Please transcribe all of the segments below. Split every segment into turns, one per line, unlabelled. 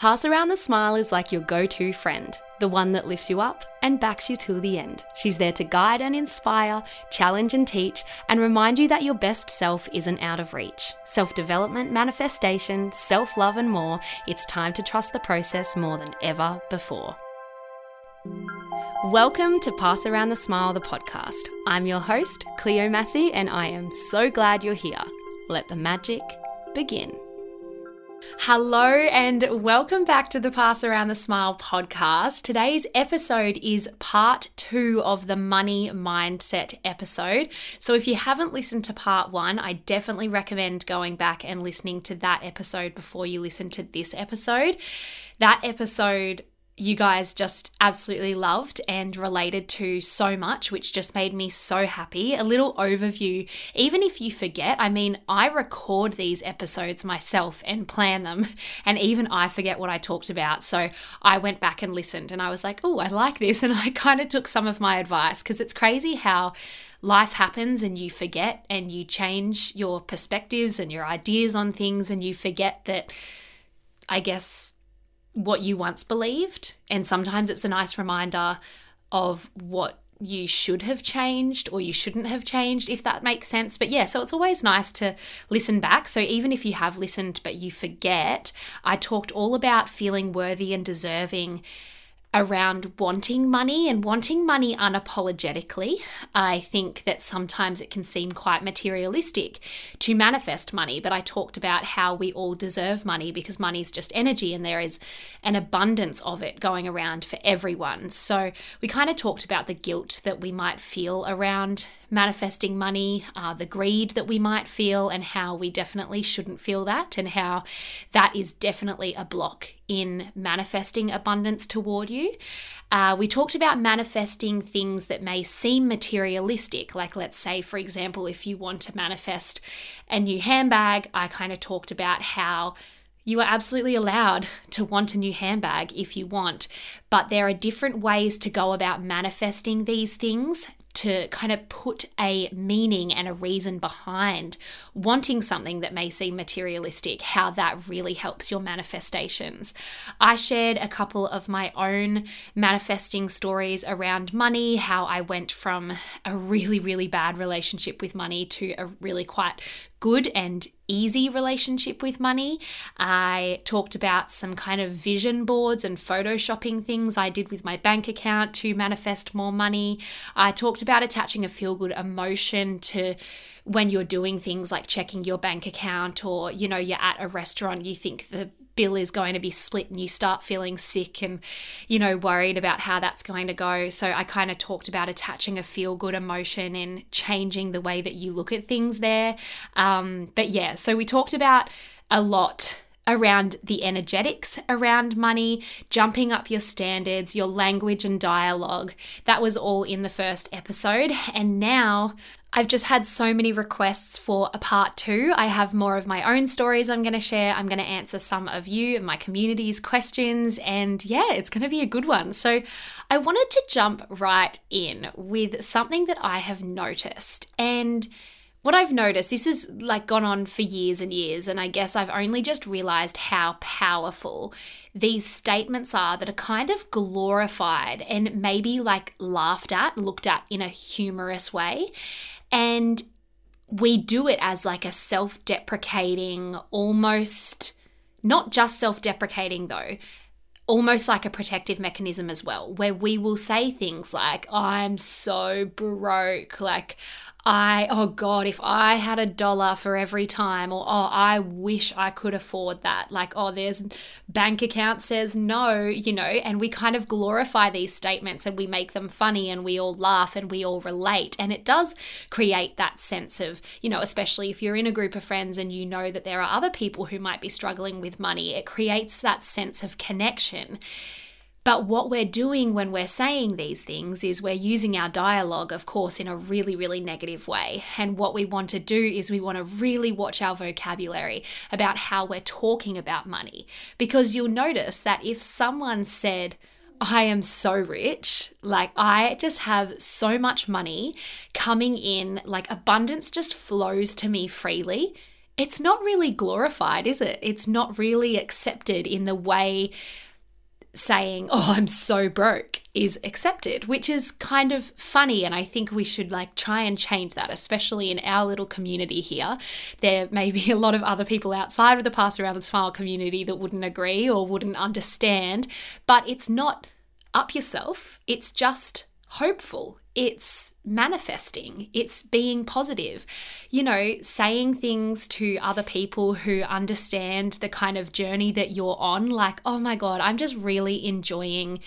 Pass Around the Smile is like your go to friend, the one that lifts you up and backs you till the end. She's there to guide and inspire, challenge and teach, and remind you that your best self isn't out of reach. Self development, manifestation, self love, and more, it's time to trust the process more than ever before. Welcome to Pass Around the Smile, the podcast. I'm your host, Cleo Massey, and I am so glad you're here. Let the magic begin. Hello, and welcome back to the Pass Around the Smile podcast. Today's episode is part two of the money mindset episode. So, if you haven't listened to part one, I definitely recommend going back and listening to that episode before you listen to this episode. That episode you guys just absolutely loved and related to so much, which just made me so happy. A little overview, even if you forget, I mean, I record these episodes myself and plan them, and even I forget what I talked about. So I went back and listened, and I was like, oh, I like this. And I kind of took some of my advice because it's crazy how life happens and you forget and you change your perspectives and your ideas on things, and you forget that, I guess what you once believed. And sometimes it's a nice reminder of what you should have changed or you shouldn't have changed, if that makes sense. But yeah, so it's always nice to listen back. So even if you have listened but you forget, I talked all about feeling worthy and deserving around wanting money and wanting money unapologetically. I think that sometimes it can seem quite materialistic to manifest money, but I talked about how we all deserve money because money is just energy and there is an abundance of it going around for everyone. So we kind of talked about the guilt that we might feel around manifesting money, uh, the greed that we might feel, and how we definitely shouldn't feel that, and how that is definitely a block in manifesting abundance toward you. Uh, we talked about manifesting things that may seem materialistic, like let's say, for example, if you want to manifest a new handbag, I kind of talked about how you are absolutely allowed to want a new handbag if you want, but there are different ways to go about manifesting these things to kind of put a meaning and a reason behind wanting something that may seem materialistic, how that really helps your manifestations. I shared a couple of my own manifesting stories around money, how I went from a really, really bad relationship with money to a really quite good and easy relationship with money. I talked about some kind of vision boards and photoshopping things I did with my bank account to manifest more money. I talked about attaching a feel good emotion to when you're doing things like checking your bank account or you know you're at a restaurant you think the bill is going to be split and you start feeling sick and you know worried about how that's going to go. So i kind of talked about attaching a feel good emotion and changing the way that you look at things there. Um, but yeah so we talked about a lot around the energetics around money, jumping up your standards, your language and dialogue. That was all in the first episode. And now I've just had so many requests for a part two. I have more of my own stories I'm going to share. I'm going to answer some of you and my community's questions. And yeah, it's going to be a good one. So I wanted to jump right in with something that I have noticed. And what I've noticed, this has like gone on for years and years, and I guess I've only just realized how powerful these statements are that are kind of glorified and maybe like laughed at, looked at in a humorous way. And we do it as like a self deprecating, almost not just self deprecating though, almost like a protective mechanism as well, where we will say things like, I'm so broke, like, I, oh God, if I had a dollar for every time, or oh, I wish I could afford that. Like, oh, there's bank account says no, you know, and we kind of glorify these statements and we make them funny and we all laugh and we all relate. And it does create that sense of, you know, especially if you're in a group of friends and you know that there are other people who might be struggling with money, it creates that sense of connection. But what we're doing when we're saying these things is we're using our dialogue, of course, in a really, really negative way. And what we want to do is we want to really watch our vocabulary about how we're talking about money. Because you'll notice that if someone said, I am so rich. Like, I just have so much money coming in, like, abundance just flows to me freely it's not really glorified, is it? It's not really accepted in the way saying, Oh, I'm so broke is accepted, which is kind of funny. And I think we should like try and change that, especially in our little community here. There may be a lot of other people outside of the Pass Around the Smile community that wouldn't agree or wouldn't understand, but it's not up yourself, it's just hopeful. It's manifesting. It's being positive. You know, saying things to other people who understand the kind of journey that you're on, like, oh my God, I'm just really enjoying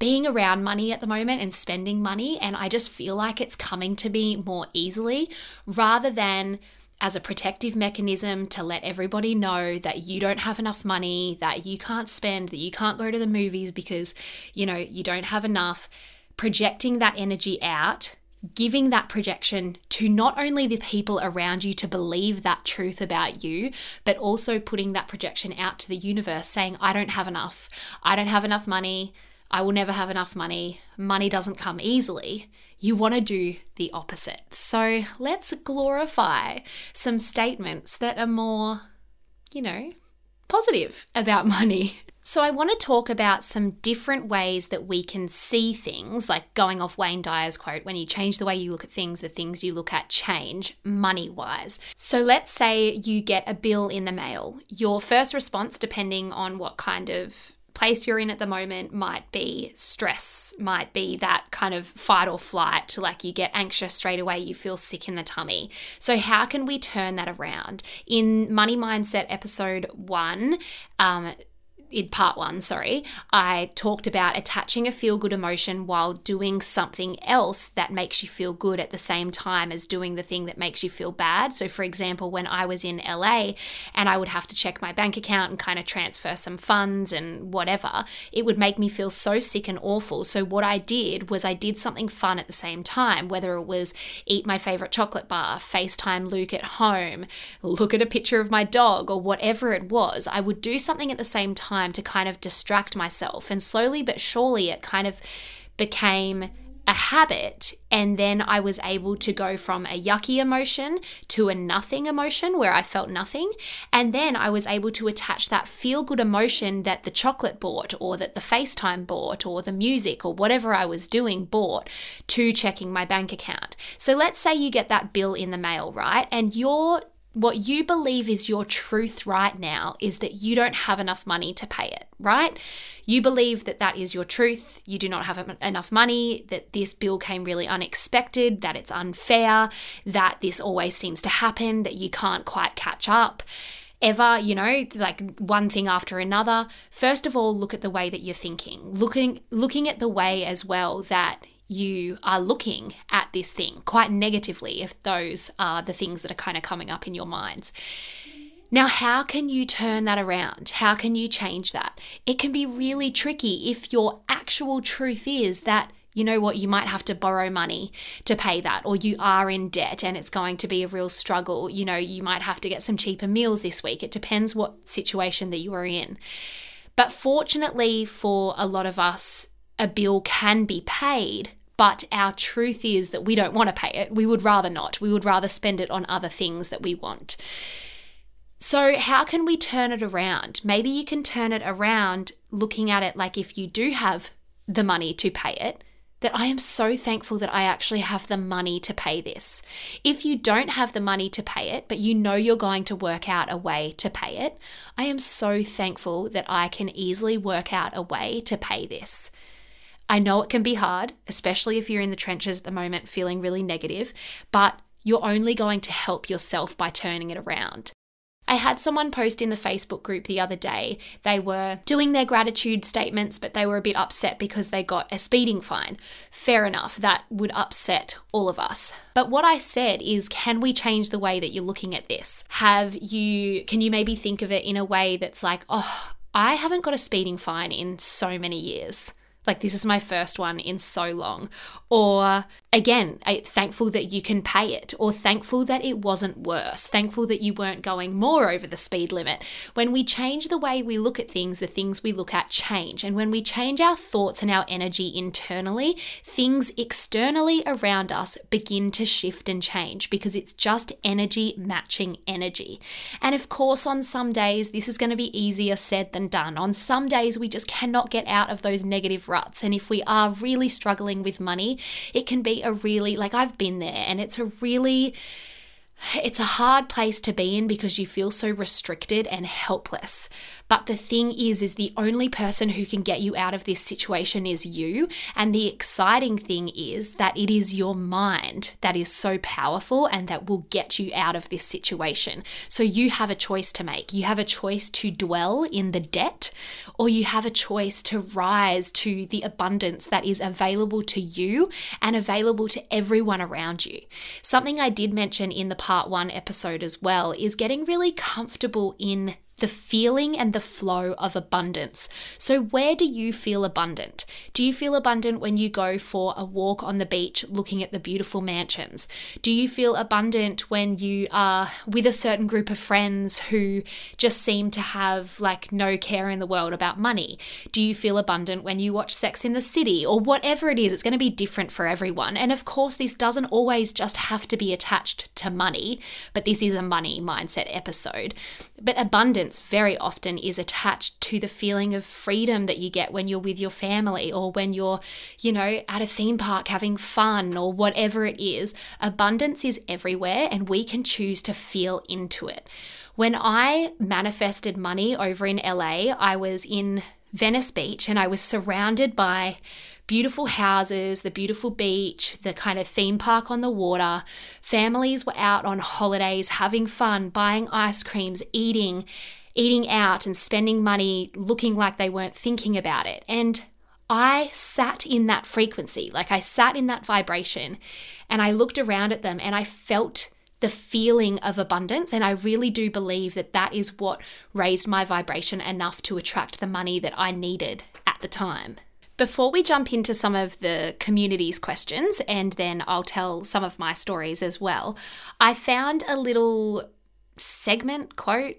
being around money at the moment and spending money. And I just feel like it's coming to me more easily rather than as a protective mechanism to let everybody know that you don't have enough money, that you can't spend, that you can't go to the movies because, you know, you don't have enough projecting that energy out, giving that projection to not only the people around you to believe that truth about you, but also putting that projection out to the universe saying, I don't have enough. I don't have enough money. I will never have enough money. Money doesn't come easily. You want to do the opposite. So let's glorify some statements that are more, you know, positive about money. So, I want to talk about some different ways that we can see things, like going off Wayne Dyer's quote when you change the way you look at things, the things you look at change money wise. So, let's say you get a bill in the mail. Your first response, depending on what kind of place you're in at the moment might be stress, might be that kind of fight or flight, like you get anxious straight away, you feel sick in the tummy. So, how can we turn that around? In Money Mindset episode one, um, in part one, sorry, I talked about attaching a feel good emotion while doing something else that makes you feel good at the same time as doing the thing that makes you feel bad. So, for example, when I was in LA and I would have to check my bank account and kind of transfer some funds and whatever, it would make me feel so sick and awful. So, what I did was I did something fun at the same time, whether it was eat my favorite chocolate bar, FaceTime Luke at home, look at a picture of my dog, or whatever it was. I would do something at the same time time to kind of distract myself. And slowly but surely, it kind of became a habit. And then I was able to go from a yucky emotion to a nothing emotion where I felt nothing. And then I was able to attach that feel good emotion that the chocolate bought, or that the FaceTime bought, or the music, or whatever I was doing bought to checking my bank account. So let's say you get that bill in the mail, right? And you're what you believe is your truth right now is that you don't have enough money to pay it, right? You believe that that is your truth. You do not have enough money, that this bill came really unexpected, that it's unfair, that this always seems to happen, that you can't quite catch up ever, you know, like one thing after another. First of all, look at the way that you're thinking. Looking looking at the way as well that you are looking at this thing quite negatively if those are the things that are kind of coming up in your minds. Now, how can you turn that around? How can you change that? It can be really tricky if your actual truth is that you know what, you might have to borrow money to pay that, or you are in debt and it's going to be a real struggle. You know, you might have to get some cheaper meals this week. It depends what situation that you are in. But fortunately for a lot of us, a bill can be paid but our truth is that we don't want to pay it. We would rather not. We would rather spend it on other things that we want. So, how can we turn it around? Maybe you can turn it around looking at it like if you do have the money to pay it, that I am so thankful that I actually have the money to pay this. If you don't have the money to pay it, but you know you're going to work out a way to pay it, I am so thankful that I can easily work out a way to pay this. I know it can be hard, especially if you're in the trenches at the moment feeling really negative, but you're only going to help yourself by turning it around. I had someone post in the Facebook group the other day. They were doing their gratitude statements, but they were a bit upset because they got a speeding fine. Fair enough, that would upset all of us. But what I said is, can we change the way that you're looking at this? Have you, can you maybe think of it in a way that's like, oh, I haven't got a speeding fine in so many years. Like, this is my first one in so long. Or again, thankful that you can pay it, or thankful that it wasn't worse, thankful that you weren't going more over the speed limit. When we change the way we look at things, the things we look at change. And when we change our thoughts and our energy internally, things externally around us begin to shift and change because it's just energy matching energy. And of course, on some days, this is going to be easier said than done. On some days, we just cannot get out of those negative ruts. And if we are really struggling with money, it can be a really, like I've been there, and it's a really it's a hard place to be in because you feel so restricted and helpless. But the thing is is the only person who can get you out of this situation is you, and the exciting thing is that it is your mind that is so powerful and that will get you out of this situation. So you have a choice to make. You have a choice to dwell in the debt or you have a choice to rise to the abundance that is available to you and available to everyone around you. Something I did mention in the part one episode as well is getting really comfortable in the feeling and the flow of abundance. So, where do you feel abundant? Do you feel abundant when you go for a walk on the beach looking at the beautiful mansions? Do you feel abundant when you are with a certain group of friends who just seem to have like no care in the world about money? Do you feel abundant when you watch Sex in the City or whatever it is? It's going to be different for everyone. And of course, this doesn't always just have to be attached to money, but this is a money mindset episode. But abundance very often is attached to the feeling of freedom that you get when you're with your family or when you're, you know, at a theme park having fun or whatever it is. Abundance is everywhere and we can choose to feel into it. When I manifested money over in LA, I was in Venice Beach and I was surrounded by beautiful houses, the beautiful beach, the kind of theme park on the water. Families were out on holidays, having fun, buying ice creams, eating, eating out and spending money looking like they weren't thinking about it. And I sat in that frequency, like I sat in that vibration and I looked around at them and I felt the feeling of abundance. And I really do believe that that is what raised my vibration enough to attract the money that I needed at the time. Before we jump into some of the community's questions, and then I'll tell some of my stories as well, I found a little segment quote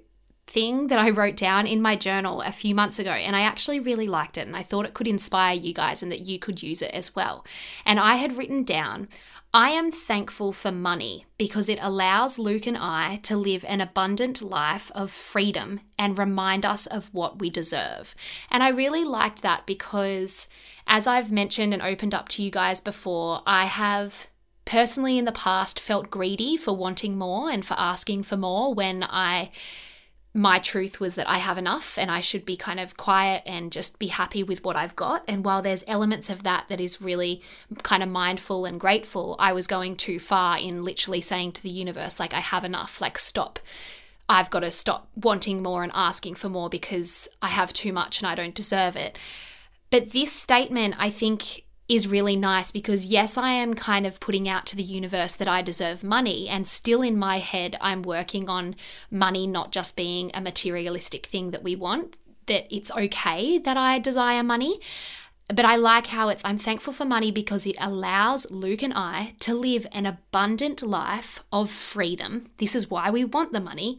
thing that I wrote down in my journal a few months ago, and I actually really liked it, and I thought it could inspire you guys and that you could use it as well. And I had written down, I am thankful for money because it allows Luke and I to live an abundant life of freedom and remind us of what we deserve. And I really liked that because, as I've mentioned and opened up to you guys before, I have personally in the past felt greedy for wanting more and for asking for more when I my truth was that I have enough and I should be kind of quiet and just be happy with what I've got. And while there's elements of that that is really kind of mindful and grateful, I was going too far in literally saying to the universe, like, I have enough, like, stop. I've got to stop wanting more and asking for more because I have too much and I don't deserve it. But this statement, I think, is really nice because, yes, I am kind of putting out to the universe that I deserve money, and still in my head, I'm working on money not just being a materialistic thing that we want, that it's okay that I desire money. But I like how it's, I'm thankful for money because it allows Luke and I to live an abundant life of freedom. This is why we want the money.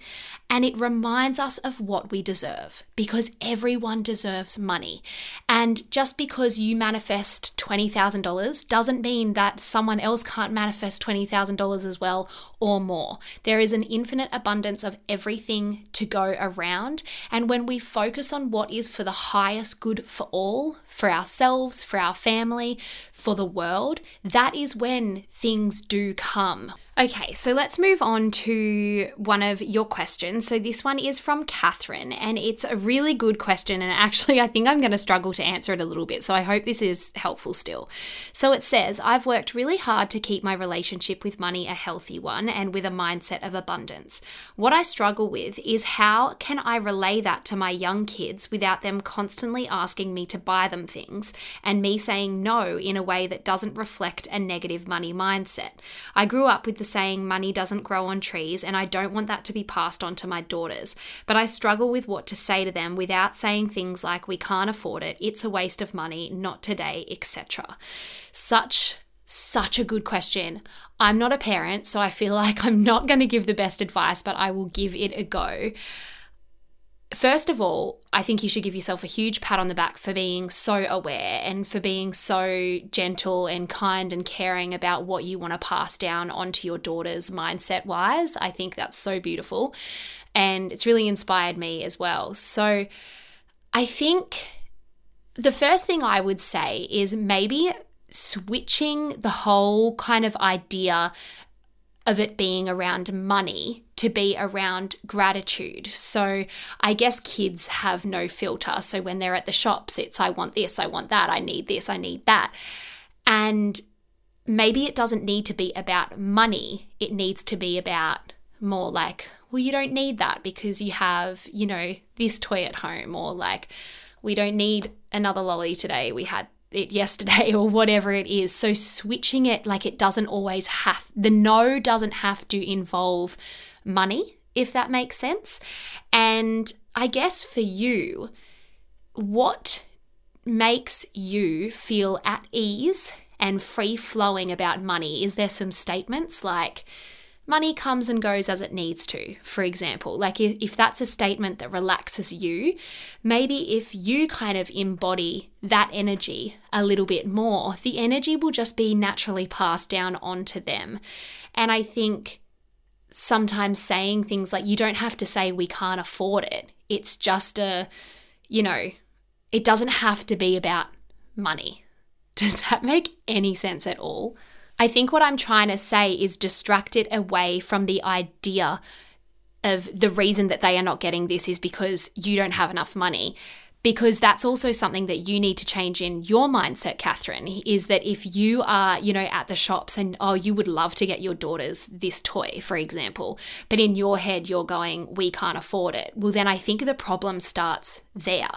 And it reminds us of what we deserve because everyone deserves money. And just because you manifest $20,000 doesn't mean that someone else can't manifest $20,000 as well or more. There is an infinite abundance of everything to go around. And when we focus on what is for the highest good for all, for ourselves, for our family, for the world, that is when things do come. Okay, so let's move on to one of your questions. So, this one is from Catherine, and it's a really good question. And actually, I think I'm going to struggle to answer it a little bit. So, I hope this is helpful still. So, it says, I've worked really hard to keep my relationship with money a healthy one and with a mindset of abundance. What I struggle with is how can I relay that to my young kids without them constantly asking me to buy them things and me saying no in a way that doesn't reflect a negative money mindset? I grew up with the saying money doesn't grow on trees, and I don't want that to be passed on to my daughters. But I struggle with what to say to them without saying things like, we can't afford it, it's a waste of money, not today, etc. Such such a good question. I'm not a parent, so I feel like I'm not going to give the best advice, but I will give it a go. First of all, I think you should give yourself a huge pat on the back for being so aware and for being so gentle and kind and caring about what you want to pass down onto your daughters mindset wise. I think that's so beautiful. And it's really inspired me as well. So I think the first thing I would say is maybe switching the whole kind of idea of it being around money to be around gratitude. So I guess kids have no filter. So when they're at the shops, it's I want this, I want that, I need this, I need that. And maybe it doesn't need to be about money, it needs to be about more like, well, you don't need that because you have, you know, this toy at home, or like, we don't need another lolly today. We had it yesterday or whatever it is. So switching it like it doesn't always have the no doesn't have to involve money, if that makes sense. And I guess for you, what makes you feel at ease and free flowing about money? Is there some statements like money comes and goes as it needs to, for example. Like if, if that's a statement that relaxes you, maybe if you kind of embody that energy a little bit more, the energy will just be naturally passed down onto them. And I think sometimes saying things like, you don't have to say we can't afford it. It's just a, you know, it doesn't have to be about money. Does that make any sense at all? I think what I'm trying to say is distract it away from the idea of the reason that they are not getting this is because you don't have enough money. Because that's also something that you need to change in your mindset, Catherine, is that if you are, you know, at the shops and, oh, you would love to get your daughters this toy, for example, but in your head you're going, we can't afford it. Well, then I think the problem starts there.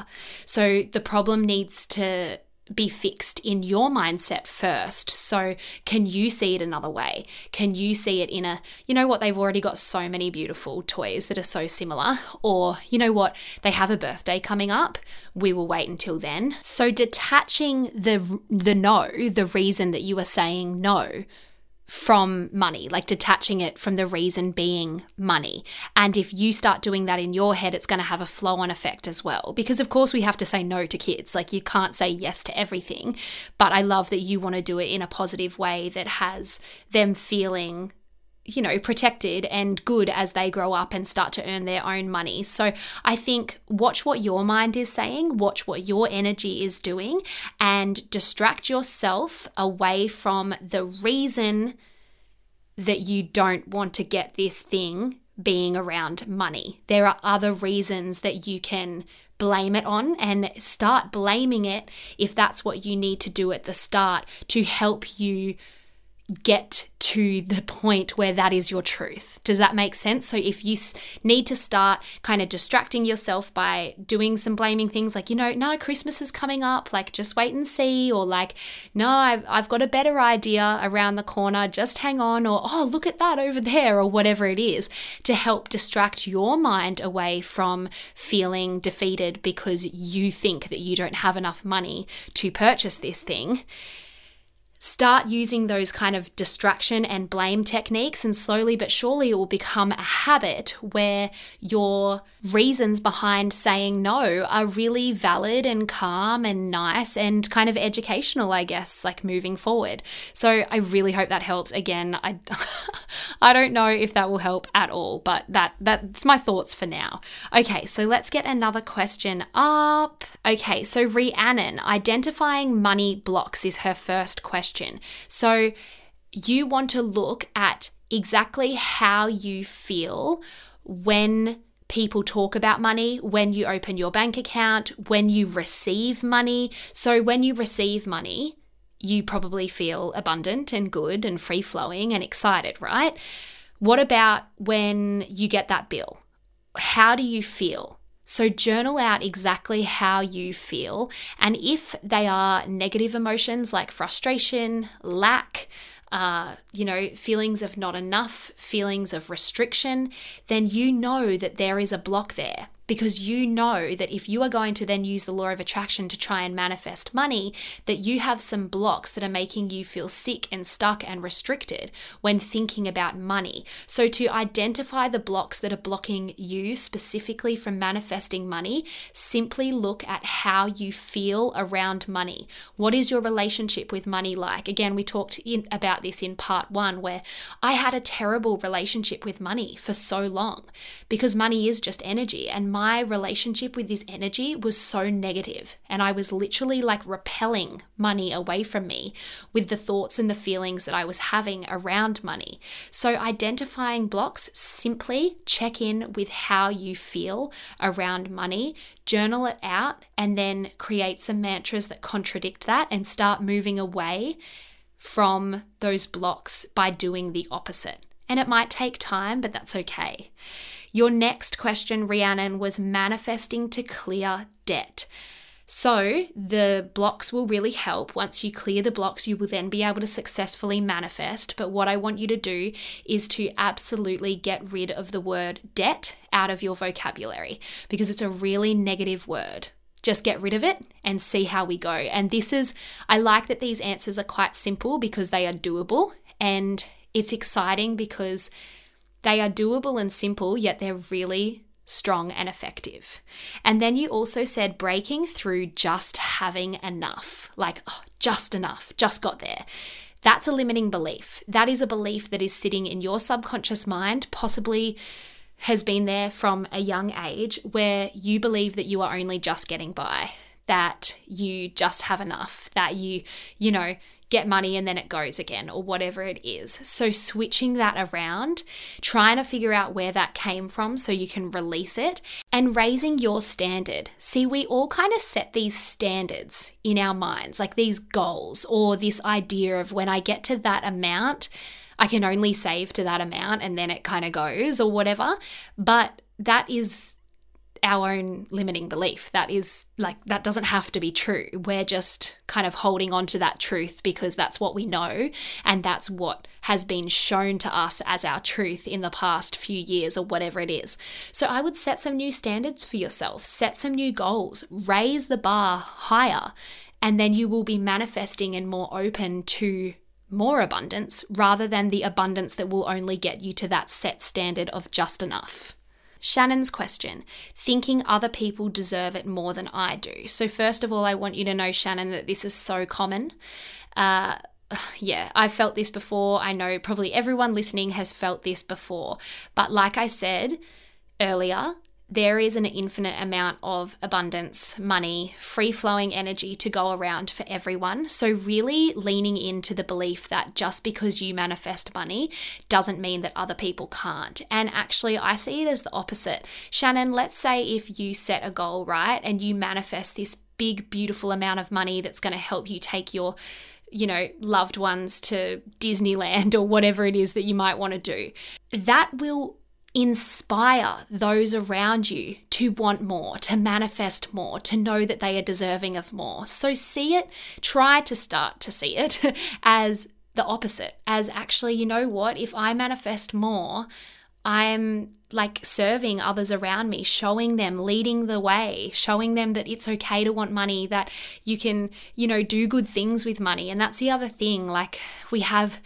So the problem needs to be fixed in your mindset first. So, can you see it another way? Can you see it in a, you know what, they've already got so many beautiful toys that are so similar? Or, you know what, they have a birthday coming up. We will wait until then. So, detaching the the no, the reason that you are saying no from money, like detaching it from the reason being money. And if you start doing that in your head, it's going to have a flow on effect as well. Because, of course, we have to say no to kids. Like, you can't say yes to everything. But I love that you want to do it in a positive way that has them feeling you know, protected and good as they grow up and start to earn their own money. So I think watch what your mind is saying, watch what your energy is doing, and distract yourself away from the reason that you don't want to get this thing being around money. There are other reasons that you can blame it on and start blaming it if that's what you need to do at the start to help you get to the point where that is your truth. Does that make sense? So if you need to start kind of distracting yourself by doing some blaming things like, you know, no, Christmas is coming up, like just wait and see, or like, no, I've, I've got a better idea around the corner, just hang on, or oh, look at that over there, or whatever it is, to help distract your mind away from feeling defeated because you think that you don't have enough money to purchase this thing Start using those kind of distraction and blame techniques, and slowly but surely it will become a habit where your reasons behind saying no are really valid and calm and nice and kind of educational, I guess, like moving forward. So I really hope that helps. Again, I I don't know if that will help at all, but that that's my thoughts for now. Okay, so let's get another question up. Okay, so Rhiannon, identifying money blocks is her first question question. So you want to look at exactly how you feel when people talk about money, when you open your bank account, when you receive money. So when you receive money, you probably feel abundant and good and free flowing and excited, right? What about when you get that bill? How do you feel? So, journal out exactly how you feel. And if they are negative emotions like frustration, lack, uh, you know, feelings of not enough, feelings of restriction, then you know that there is a block there because you know that if you are going to then use the law of attraction to try and manifest money, that you have some blocks that are making you feel sick and stuck and restricted when thinking about money. So, to identify the blocks that are blocking you specifically from manifesting money, simply look at how you feel around money. What is your relationship with money like? Again, we talked in, about this in part one, where I had a terrible relationship with money for so long because money is just energy and my relationship with this energy was so negative, and I was literally like repelling money away from me with the thoughts and the feelings that I was having around money. So, identifying blocks, simply check in with how you feel around money, journal it out, and then create some mantras that contradict that and start moving away from those blocks by doing the opposite. And it might take time, but that's okay. Your next question, Rhiannon, was manifesting to clear debt. So, the blocks will really help. Once you clear the blocks, you will then be able to successfully manifest. But what I want you to do is to absolutely get rid of the word debt out of your vocabulary because it's a really negative word. Just get rid of it and see how we go. And this is, I like that these answers are quite simple because they are doable. And it's exciting because they are doable and simple, yet they're really strong and effective. And then you also said breaking through just having enough, like oh, just enough, just got there. That's a limiting belief. That is a belief that is sitting in your subconscious mind, possibly has been there from a young age, where you believe that you are only just getting by, that you just have enough, that you, you know, get money and then it goes again, or whatever it is. So, switching that around, trying to figure out where that came from so you can release it, and raising your standard. See, we all kind of set these standards in our minds, like these goals, or this idea of when I get to that amount, I can only save to that amount and then it kind of goes, or whatever. But that is our own limiting belief. That is like, that doesn't have to be true. We're just kind of holding on to that truth because that's what we know and that's what has been shown to us as our truth in the past few years or whatever it is. So I would set some new standards for yourself, set some new goals, raise the bar higher, and then you will be manifesting and more open to more abundance rather than the abundance that will only get you to that set standard of just enough. Shannon's question thinking other people deserve it more than I do. So, first of all, I want you to know, Shannon, that this is so common. Uh, yeah, I've felt this before. I know probably everyone listening has felt this before. But like I said earlier, there is an infinite amount of abundance, money, free flowing energy to go around for everyone. So, really leaning into the belief that just because you manifest money doesn't mean that other people can't. And actually, I see it as the opposite. Shannon, let's say if you set a goal, right, and you manifest this big, beautiful amount of money that's going to help you take your you know, loved ones to Disneyland or whatever it is that you might want to do. That will inspire those around you to want more, to manifest more, to know that they are deserving of more. So see it, try to start to see it as the opposite, as actually, you know what, if I manifest more, I'm like serving others around me, showing them, leading the way, showing them that it's okay to want money, that you can, you know, do good things with money. And that's the other thing. Like, we have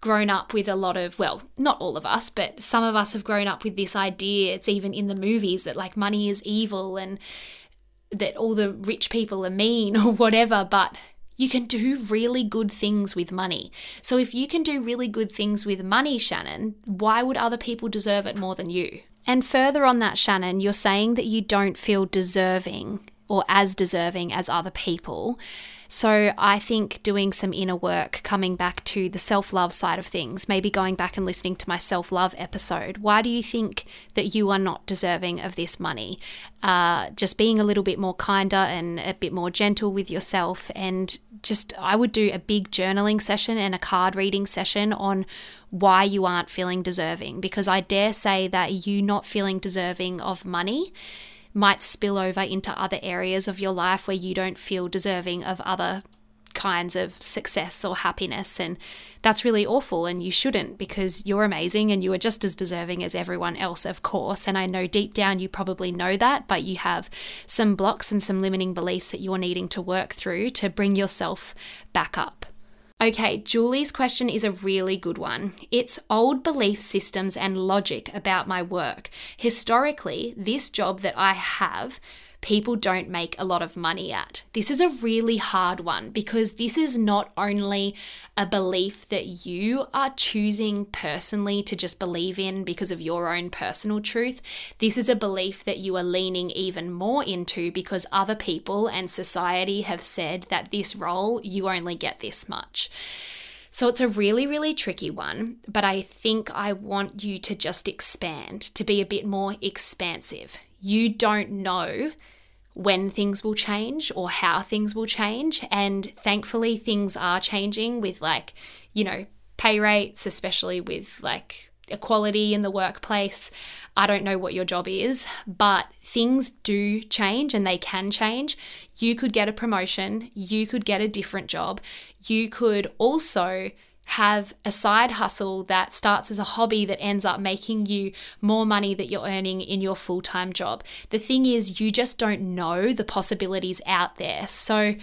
grown up with a lot of, well, not all of us, but some of us have grown up with this idea. It's even in the movies that like money is evil and that all the rich people are mean or whatever. But you can do really good things with money. So if you can do really good things with money, Shannon, why would other people deserve it more than you? And further on that, Shannon, you're saying that you don't feel deserving or as deserving as other people. So I think doing some inner work, coming back to the self love side of things, maybe going back and listening to my self love episode. Why do you think that you are not deserving of this money? Uh, just being a little bit more kinder and a bit more gentle with yourself. And just, I would do a big journaling session and a card reading session on why you aren't feeling deserving. Because I dare say that you not feeling deserving of money might spill over into other areas of your life where you don't feel deserving of other kinds of success or happiness. And that's really awful. And you shouldn't because you're amazing and you are just as deserving as everyone else, of course. And I know deep down you probably know that, but you have some blocks and some limiting beliefs that you're needing to work through to bring yourself back up. Okay, Julie's question is a really good one. It's old belief systems and logic about my work. Historically, this job that I have people don't make a lot of money at. This is a really hard one because this is not only a belief that you are choosing personally to just believe in because of your own personal truth. This is a belief that you are leaning even more into because other people and society have said that this role, you only get this much. So it's a really, really tricky one, but I think I want you to just expand, to be a bit more expansive. You don't know when things will change or how things will change. And thankfully, things are changing with like, you know, pay rates, especially with like equality in the workplace. I don't know what your job is, but things do change and they can change. You could get a promotion, you could get a different job, you could also have a side hustle that starts as a hobby that ends up making you more money that you're earning in your full time job. The thing is, you just don't know the possibilities out there. So,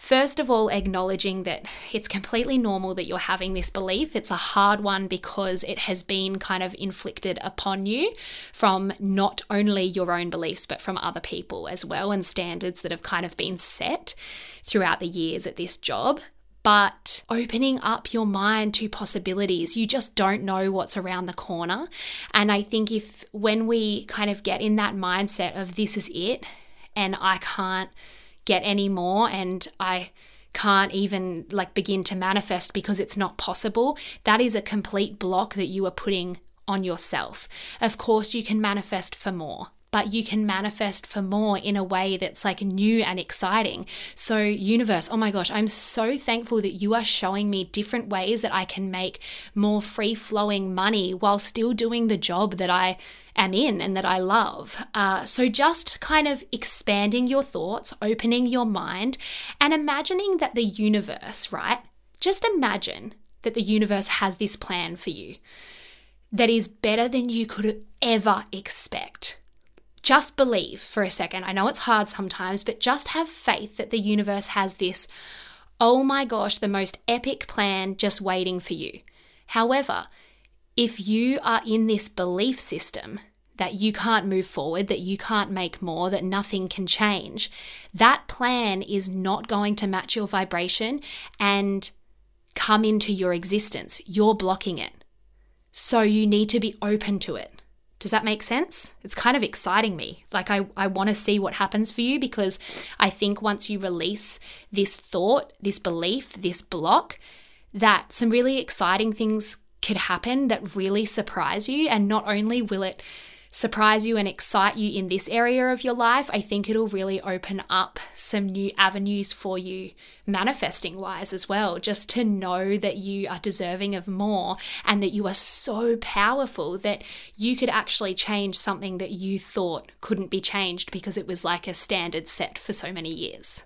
First of all, acknowledging that it's completely normal that you're having this belief. It's a hard one because it has been kind of inflicted upon you from not only your own beliefs, but from other people as well, and standards that have kind of been set throughout the years at this job but opening up your mind to possibilities. You just don't know what's around the corner. And I think if when we kind of get in that mindset of this is it and I can't get any more and I can't even like begin to manifest because it's not possible, that is a complete block that you are putting on yourself. Of course, you can manifest for more but you can manifest for more in a way that's like new and exciting. So, universe, oh my gosh, I'm so thankful that you are showing me different ways that I can make more free flowing money while still doing the job that I am in and that I love. Uh, so, just kind of expanding your thoughts, opening your mind, and imagining that the universe, right? Just imagine that the universe has this plan for you that is better than you could ever expect just believe for a second. I know it's hard sometimes, but just have faith that the universe has this, oh my gosh, the most epic plan just waiting for you. However, if you are in this belief system that you can't move forward, that you can't make more, that nothing can change, that plan is not going to match your vibration and come into your existence. You're blocking it. So you need to be open to it. Does that make sense? It's kind of exciting me. Like, I, I want to see what happens for you because I think once you release this thought, this belief, this block, that some really exciting things could happen that really surprise you. And not only will it surprise you and excite you in this area of your life, I think it'll really open up some new avenues for you manifesting wise as well. Just to know that you are deserving of more and that you are so powerful that you could actually change something that you thought couldn't be changed because it was like a standard set for so many years.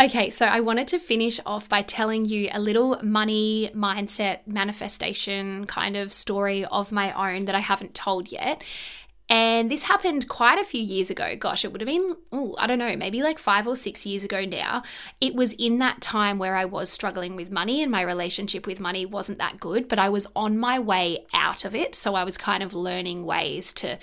Okay, so I wanted to finish off by telling you a little money mindset manifestation kind of story of my own that I haven't told yet. And this happened quite a few years ago. Gosh, it would have been, oh, I don't know, maybe like five or six years ago now. It was in that time where I was struggling with money and my relationship with money wasn't that good, but I was on my way out of it. So I was kind of learning ways to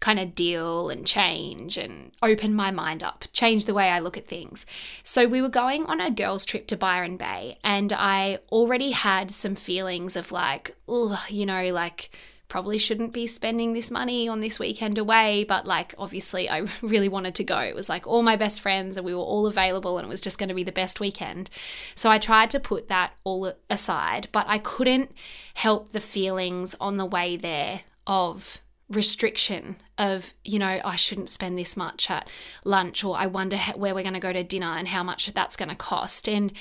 kind of deal and change and open my mind up, change the way I look at things. So we were going on a girls' trip to Byron Bay, and I already had some feelings of like, you know, like probably shouldn't be spending this money on this weekend away, but like obviously I really wanted to go. It was like all my best friends and we were all available and it was just going to be the best weekend. So I tried to put that all aside, but I couldn't help the feelings on the way there of restriction of you know I shouldn't spend this much at lunch or I wonder where we're going to go to dinner and how much that's going to cost and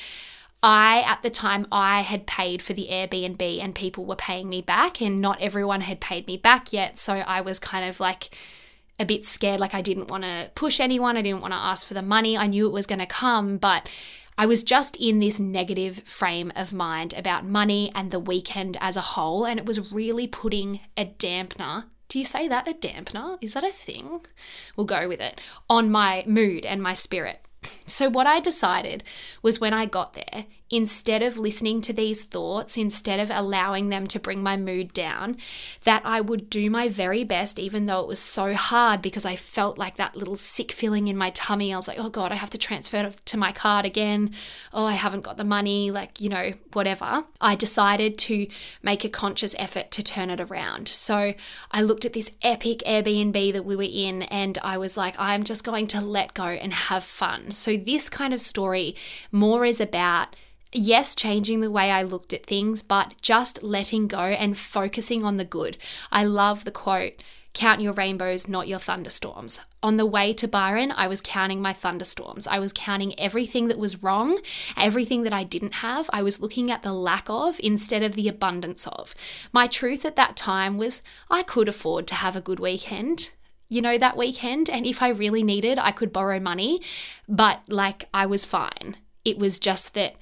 I at the time I had paid for the Airbnb and people were paying me back and not everyone had paid me back yet so I was kind of like a bit scared like I didn't want to push anyone I didn't want to ask for the money I knew it was going to come but I was just in this negative frame of mind about money and the weekend as a whole, and it was really putting a dampener. Do you say that? A dampener? Is that a thing? We'll go with it. On my mood and my spirit. So, what I decided was when I got there, instead of listening to these thoughts, instead of allowing them to bring my mood down, that I would do my very best, even though it was so hard because I felt like that little sick feeling in my tummy. I was like, oh God, I have to transfer to my card again. Oh, I haven't got the money, like, you know, whatever. I decided to make a conscious effort to turn it around. So I looked at this epic Airbnb that we were in and I was like, I'm just going to let go and have fun. So this kind of story more is about yes, changing the way I looked at things, but just letting go and focusing on the good. I love the quote count your rainbows, not your thunderstorms. On the way to Byron, I was counting my thunderstorms. I was counting everything that was wrong, everything that I didn't have. I was looking at the lack of instead of the abundance of. My truth at that time was I could afford to have a good weekend you know, that weekend. And if I really needed, I could borrow money, but like I was fine. It was just that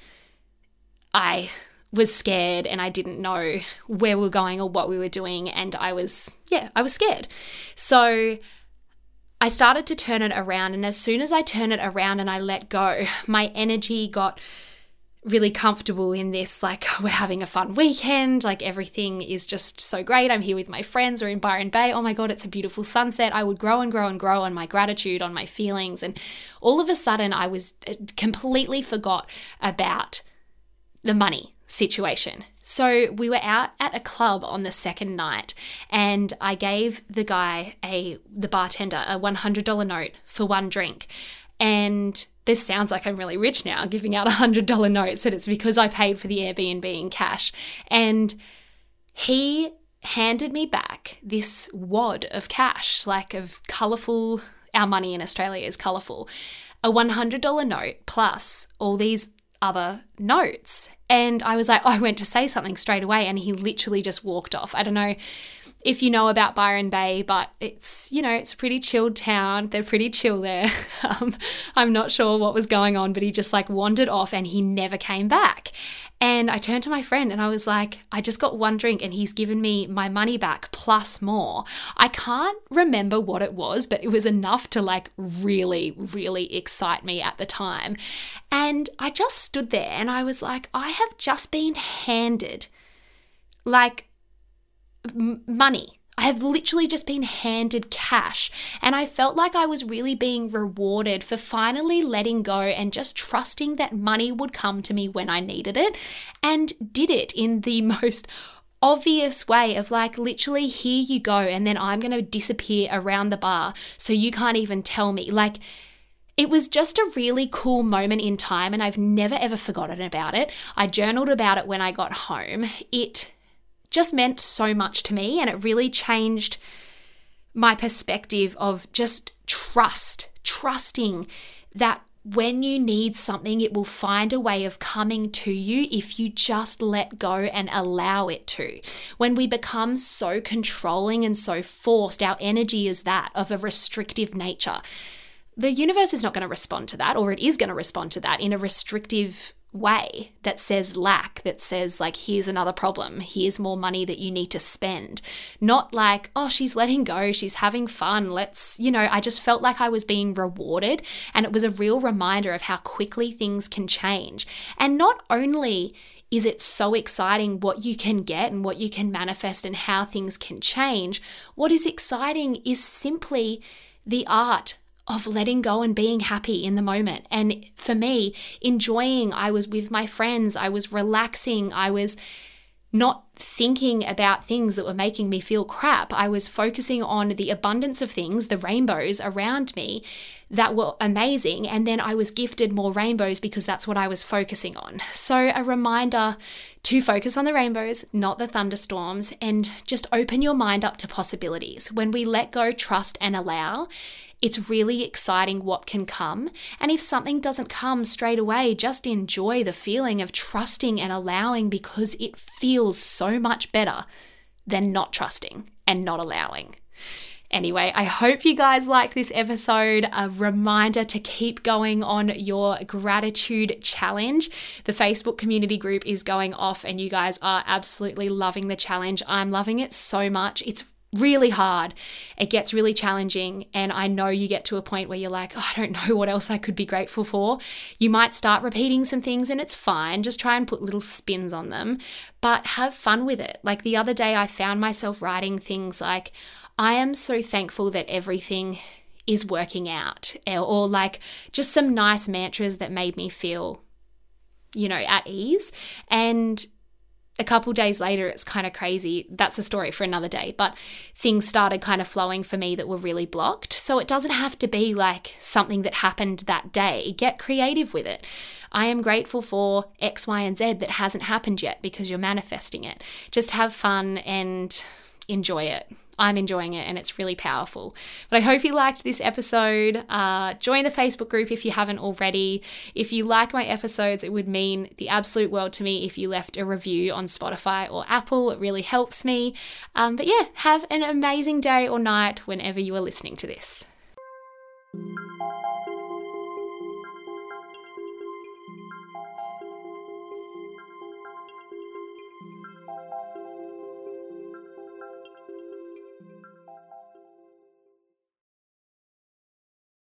I was scared and I didn't know where we were going or what we were doing. And I was, yeah, I was scared. So I started to turn it around. And as soon as I turn it around and I let go, my energy got really comfortable in this like we're having a fun weekend like everything is just so great i'm here with my friends we're in byron bay oh my god it's a beautiful sunset i would grow and grow and grow on my gratitude on my feelings and all of a sudden i was uh, completely forgot about the money situation. So we were out at a club on the second night and I gave the guy a the bartender a $100 note for one drink. And this sounds like I'm really rich now giving out $100 notes, but it's because I paid for the Airbnb in cash. And he handed me back this wad of cash, like of colorful our money in Australia is colourful. A $100 note plus all these other notes. And I was like, oh, I went to say something straight away, and he literally just walked off. I don't know if you know about Byron Bay, but it's, you know, it's a pretty chilled town. They're pretty chill there. Um, I'm not sure what was going on, but he just like wandered off and he never came back. And I turned to my friend and I was like, I just got one drink and he's given me my money back plus more. I can't remember what it was, but it was enough to like really, really excite me at the time. And I just stood there and I was like, I have just been handed like m- money I have literally just been handed cash, and I felt like I was really being rewarded for finally letting go and just trusting that money would come to me when I needed it, and did it in the most obvious way of like literally here you go and then I'm going to disappear around the bar so you can't even tell me like it was just a really cool moment in time and I've never ever forgotten about it. I journaled about it when I got home. It just meant so much to me and it really changed my perspective of just trust, trusting that when you need something, it will find a way of coming to you if you just let go and allow it to. When we become so controlling and so forced, our energy is that of a restrictive nature. The universe is not going to respond to that, or it is going to respond to that in a restrictive way that says lack, that says, like, here's another problem, here's more money that you need to spend. Not like, oh, she's letting go, she's having fun, let's, you know, I just felt like I was being rewarded. And it was a real reminder of how quickly things can change. And not only is it so exciting what you can get and what you can manifest and how things can change, what is exciting is simply the art of letting go and being happy in the moment. And for me, enjoying, I was with my friends, I was relaxing, I was not thinking about things that were making me feel crap. I was focusing on the abundance of things, the rainbows around me that were amazing. And then I was gifted more rainbows because that's what I was focusing on. So, a reminder to focus on the rainbows, not the thunderstorms, and just open your mind up to possibilities. When we let go, trust, and allow, it's really exciting what can come. And if something doesn't come straight away, just enjoy the feeling of trusting and allowing because it feels so much better than not trusting and not allowing. Anyway, I hope you guys liked this episode. A reminder to keep going on your gratitude challenge. The Facebook community group is going off, and you guys are absolutely loving the challenge. I'm loving it so much. It's really hard. It gets really challenging. And I know you get to a point where you're like, oh, I don't know what else I could be grateful for. You might start repeating some things and it's fine. Just try and put little spins on them, but have fun with it. Like the other day, I found myself writing things like, I am so thankful that everything is working out, or like just some nice mantras that made me feel, you know, at ease. And a couple days later, it's kind of crazy. That's a story for another day. But things started kind of flowing for me that were really blocked. So it doesn't have to be like something that happened that day. Get creative with it. I am grateful for X, Y, and Z that hasn't happened yet because you're manifesting it. Just have fun and enjoy it. I'm enjoying it and it's really powerful. But I hope you liked this episode. Uh, join the Facebook group if you haven't already. If you like my episodes, it would mean the absolute world to me if you left a review on Spotify or Apple. It really helps me. Um, but yeah, have an amazing day or night whenever you are listening to this.